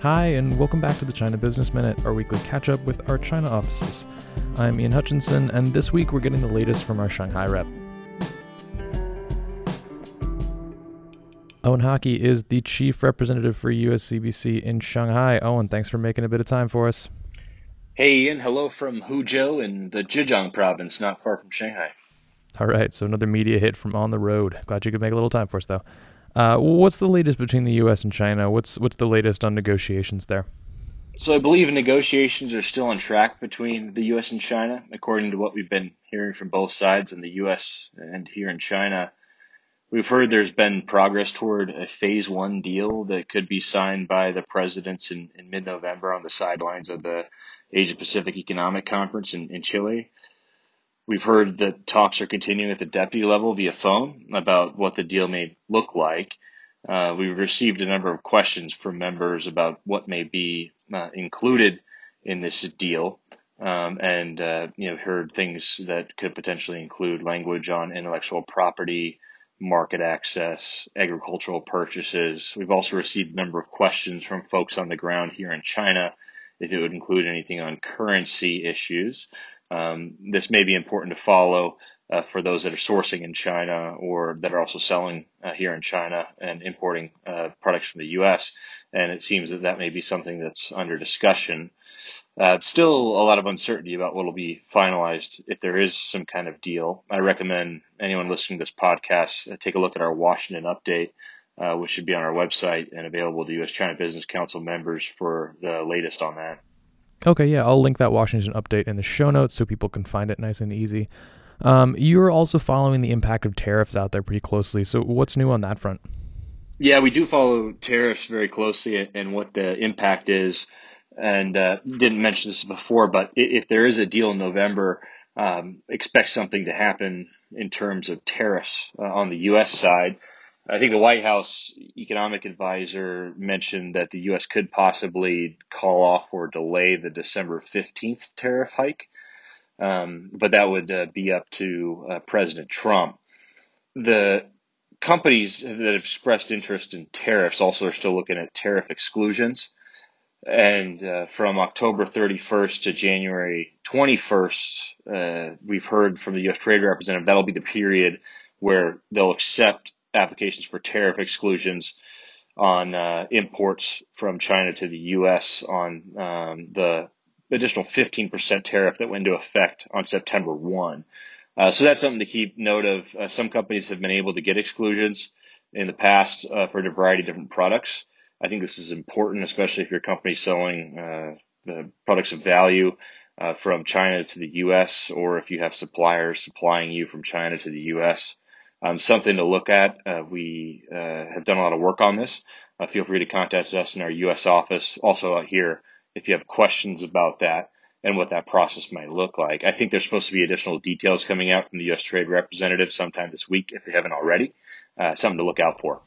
Hi, and welcome back to the China Business Minute, our weekly catch up with our China offices. I'm Ian Hutchinson, and this week we're getting the latest from our Shanghai rep. Owen Haacke is the chief representative for USCBC in Shanghai. Owen, thanks for making a bit of time for us. Hey Ian, hello from Huzhou in the Zhejiang province, not far from Shanghai. All right, so another media hit from on the road. Glad you could make a little time for us, though. Uh, what's the latest between the U.S. and China? What's what's the latest on negotiations there? So I believe negotiations are still on track between the U.S. and China, according to what we've been hearing from both sides in the U.S. and here in China. We've heard there's been progress toward a phase one deal that could be signed by the presidents in, in mid-November on the sidelines of the Asia Pacific Economic Conference in, in Chile. We've heard that talks are continuing at the deputy level via phone about what the deal may look like. Uh, we've received a number of questions from members about what may be uh, included in this deal, um, and uh, you know heard things that could potentially include language on intellectual property, market access, agricultural purchases. We've also received a number of questions from folks on the ground here in China if it would include anything on currency issues. Um, this may be important to follow uh, for those that are sourcing in China or that are also selling uh, here in China and importing uh, products from the U.S. And it seems that that may be something that's under discussion. Uh, still a lot of uncertainty about what will be finalized if there is some kind of deal. I recommend anyone listening to this podcast uh, take a look at our Washington update, uh, which should be on our website and available to U.S. China Business Council members for the latest on that. Okay, yeah, I'll link that Washington update in the show notes so people can find it nice and easy. Um, you're also following the impact of tariffs out there pretty closely. So, what's new on that front? Yeah, we do follow tariffs very closely and what the impact is. And uh, didn't mention this before, but if there is a deal in November, um, expect something to happen in terms of tariffs uh, on the U.S. side. I think the White House economic advisor mentioned that the U.S. could possibly call off or delay the December 15th tariff hike, um, but that would uh, be up to uh, President Trump. The companies that have expressed interest in tariffs also are still looking at tariff exclusions. And uh, from October 31st to January 21st, uh, we've heard from the U.S. Trade Representative that'll be the period where they'll accept applications for tariff exclusions on uh, imports from China to the U.S. on um, the additional 15% tariff that went into effect on September 1. Uh, so that's something to keep note of. Uh, some companies have been able to get exclusions in the past uh, for a variety of different products. I think this is important, especially if your company is selling uh, products of value uh, from China to the U.S. or if you have suppliers supplying you from China to the U.S um, something to look at. Uh, we uh, have done a lot of work on this. Uh, feel free to contact us in our U.S. office, also out here, if you have questions about that and what that process might look like. I think there's supposed to be additional details coming out from the U.S. Trade Representative sometime this week, if they haven't already. Uh, something to look out for.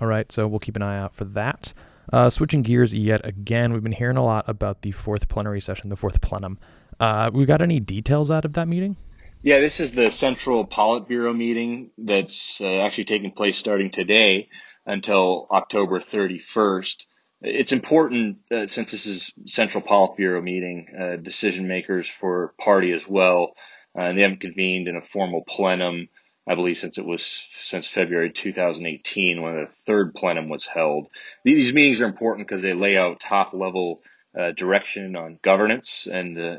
All right, so we'll keep an eye out for that. Uh, switching gears yet again, we've been hearing a lot about the fourth plenary session, the fourth plenum. Uh, we got any details out of that meeting? Yeah, this is the Central Politburo meeting that's uh, actually taking place starting today until October 31st. It's important uh, since this is Central Politburo meeting, uh, decision makers for party as well, uh, and they haven't convened in a formal plenum, I believe, since it was since February 2018 when the third plenum was held. These meetings are important because they lay out top level uh, direction on governance and uh,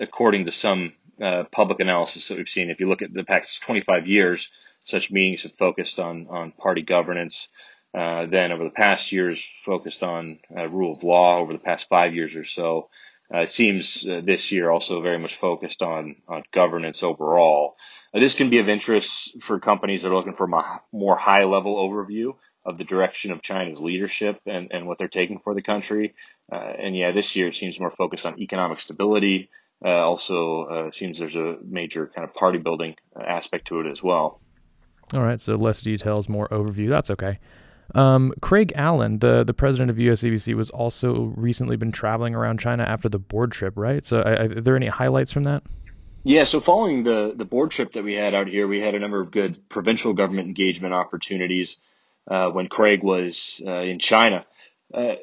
according to some uh, public analysis that we've seen, if you look at the past 25 years, such meetings have focused on on party governance. Uh, then over the past years, focused on uh, rule of law. Over the past five years or so, uh, it seems uh, this year also very much focused on on governance overall. This can be of interest for companies that are looking for a more high level overview of the direction of China's leadership and, and what they're taking for the country. and yeah, this year it seems more focused on economic stability, uh, also, uh, seems there's a major kind of party building aspect to it as well. All right, so less details, more overview. That's okay. Um, Craig Allen, the the president of USCBC, was also recently been traveling around China after the board trip, right? So, I, I, are there any highlights from that? Yeah, so following the the board trip that we had out here, we had a number of good provincial government engagement opportunities uh, when Craig was uh, in China. Uh,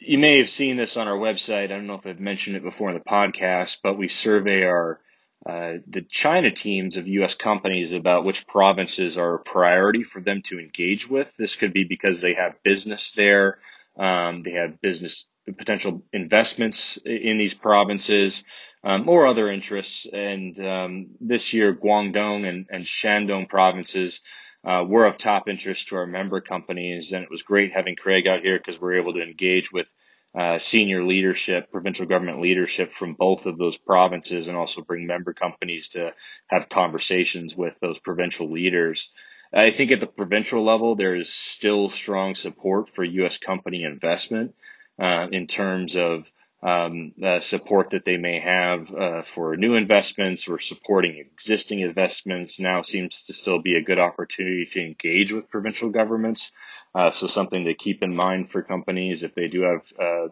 you may have seen this on our website. I don't know if I've mentioned it before in the podcast, but we survey our uh, the China teams of U.S. companies about which provinces are a priority for them to engage with. This could be because they have business there, um, they have business potential investments in these provinces, um, or other interests. And um, this year, Guangdong and, and Shandong provinces uh, were of top interest to our member companies, and it was great having Craig out here because we're able to engage with uh, senior leadership, provincial government leadership from both of those provinces, and also bring member companies to have conversations with those provincial leaders. I think at the provincial level, there is still strong support for U.S. company investment uh, in terms of um, uh, support that they may have uh, for new investments or supporting existing investments now seems to still be a good opportunity to engage with provincial governments. Uh, so something to keep in mind for companies if they do have uh,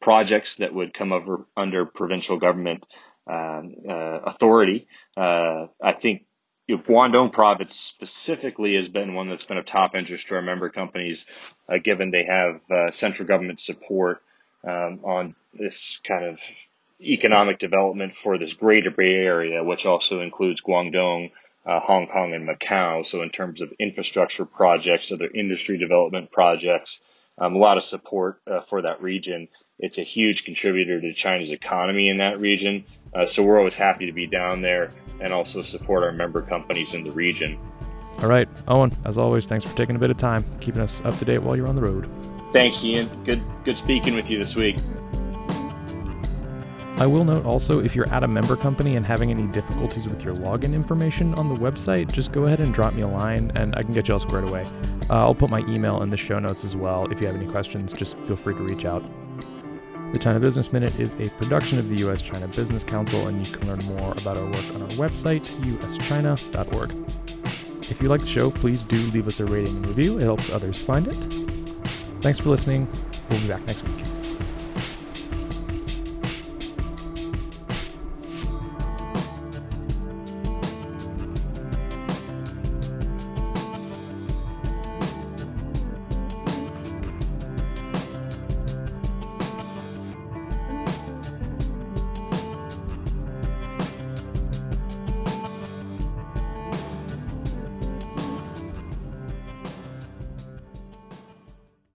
projects that would come over under provincial government um, authority. I think you know, Guangdong province specifically has been one that's been of top interest to our member companies, given they have central government support um, this kind of economic development for this greater Bay Area, which also includes Guangdong, uh, Hong Kong, and Macau. So, in terms of infrastructure projects, other industry development projects, um, a lot of support uh, for that region. It's a huge contributor to China's economy in that region. Uh, so, we're always happy to be down there and also support our member companies in the region. All right, Owen, as always, thanks for taking a bit of time, keeping us up to date while you're on the road. Thanks, Ian. Good, good speaking with you this week. I will note also if you're at a member company and having any difficulties with your login information on the website, just go ahead and drop me a line and I can get you all squared away. Uh, I'll put my email in the show notes as well. If you have any questions, just feel free to reach out. The China Business Minute is a production of the U.S. China Business Council, and you can learn more about our work on our website, uschina.org. If you like the show, please do leave us a rating and review. It helps others find it. Thanks for listening. We'll be back next week.